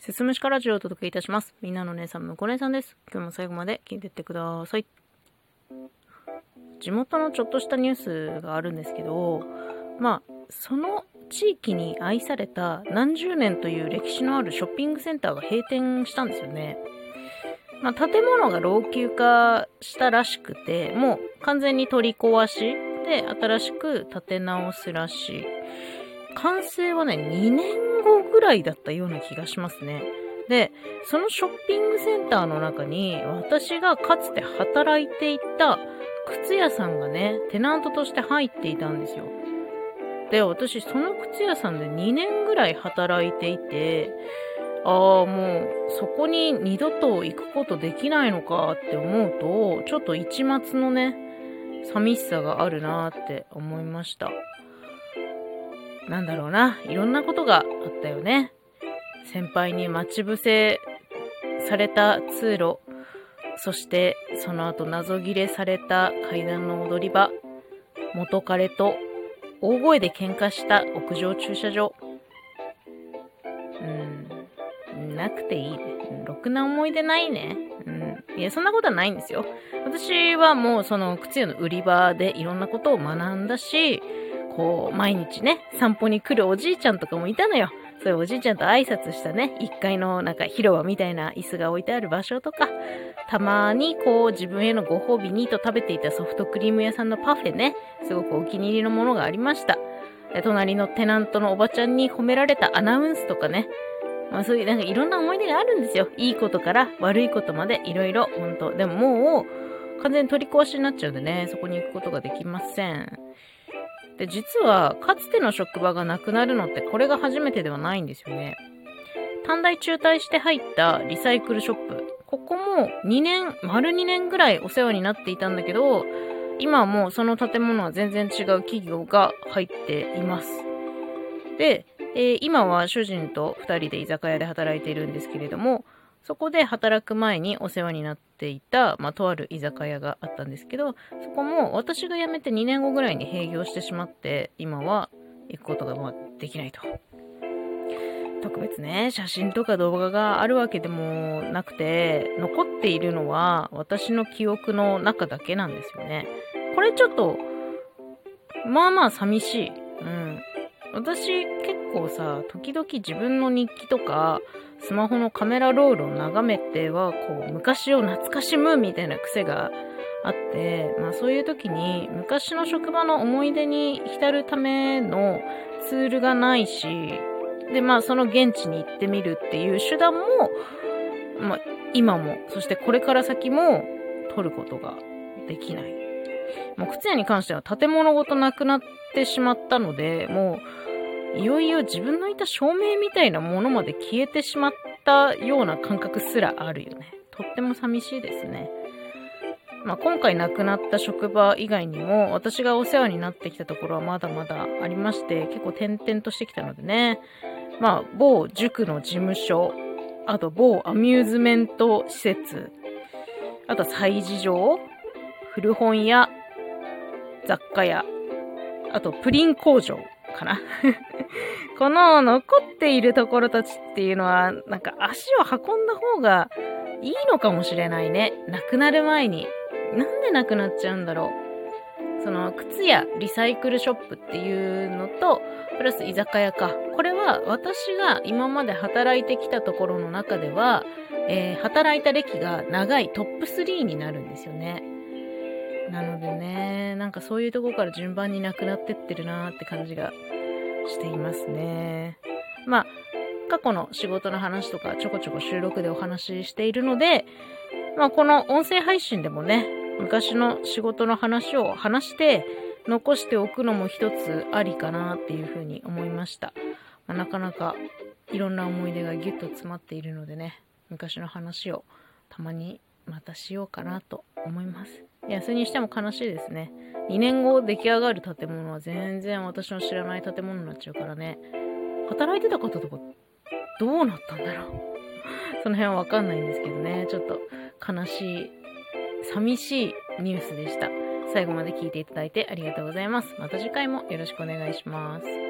すすむしかラジオをお届けいたします。みんなの姉さん、むこ姉さんです。今日も最後まで聞いてってください。地元のちょっとしたニュースがあるんですけど、まあ、その地域に愛された何十年という歴史のあるショッピングセンターが閉店したんですよね。まあ、建物が老朽化したらしくて、もう完全に取り壊しで新しく建て直すらしい。完成はね、2年後ぐらいだったような気がしますね。で、そのショッピングセンターの中に、私がかつて働いていた靴屋さんがね、テナントとして入っていたんですよ。で、私、その靴屋さんで2年ぐらい働いていて、ああ、もう、そこに二度と行くことできないのかって思うと、ちょっと一末のね、寂しさがあるなって思いました。なんだろうな、いろんなことがあったよね。先輩に待ち伏せされた通路、そしてその後謎切れされた階段の踊り場、元彼と大声で喧嘩した屋上駐車場。うん、なくていいね。ろくな思い出ないね。うん。いや、そんなことはないんですよ。私はもうその靴屋の売り場でいろんなことを学んだし、こう、毎日ね、散歩に来るおじいちゃんとかもいたのよ。そういうおじいちゃんと挨拶したね、1階のなんか広場みたいな椅子が置いてある場所とか、たまにこう自分へのご褒美にと食べていたソフトクリーム屋さんのパフェね、すごくお気に入りのものがありました。隣のテナントのおばちゃんに褒められたアナウンスとかね、まあそういうなんかいろんな思い出があるんですよ。いいことから悪いことまでいろいろ、本当でももう完全に取り壊しになっちゃうんでね、そこに行くことができません。で、実は、かつての職場がなくなるのってこれが初めてではないんですよね。短大中退して入ったリサイクルショップ。ここも2年、丸2年ぐらいお世話になっていたんだけど、今はもうその建物は全然違う企業が入っています。で、えー、今は主人と2人で居酒屋で働いているんですけれども、そこで働く前にお世話になっていた、まあ、とある居酒屋があったんですけど、そこも私が辞めて2年後ぐらいに閉業してしまって、今は行くことがまできないと。特別ね、写真とか動画があるわけでもなくて、残っているのは私の記憶の中だけなんですよね。これちょっと、まあまあ寂しい。うん。私結構さ、時々自分の日記とか、スマホのカメラロールを眺めては、こう、昔を懐かしむみたいな癖があって、まあそういう時に、昔の職場の思い出に浸るためのツールがないし、で、まあその現地に行ってみるっていう手段も、まあ今も、そしてこれから先も取ることができない。もう靴屋に関しては建物ごとなくなってしまったので、もういよいよ自分のいた照明みたいなものまで消えてしまったような感覚すらあるよね。とっても寂しいですね。まあ、今回亡くなった職場以外にも私がお世話になってきたところはまだまだありまして結構転々としてきたのでねまあ某塾の事務所あと某アミューズメント施設あと催事場古本屋雑貨屋あとプリン工場かな この残っているところたちっていうのは、なんか足を運んだ方がいいのかもしれないね。亡くなる前に。なんで亡くなっちゃうんだろう。その靴やリサイクルショップっていうのと、プラス居酒屋か。これは私が今まで働いてきたところの中では、えー、働いた歴が長いトップ3になるんですよね。なのでね、なんかそういうとこから順番になくなってってるなーって感じがしていますね。まあ、過去の仕事の話とかちょこちょこ収録でお話ししているので、まあこの音声配信でもね、昔の仕事の話を話して残しておくのも一つありかなっていうふうに思いました。まあ、なかなかいろんな思い出がギュッと詰まっているのでね、昔の話をたまにまたしようかなと思います。いや、それにしても悲しいですね。2年後出来上がる建物は全然私の知らない建物になっちゃうからね。働いてた方とかどうなったんだろう。その辺はわかんないんですけどね。ちょっと悲しい、寂しいニュースでした。最後まで聞いていただいてありがとうございます。また次回もよろしくお願いします。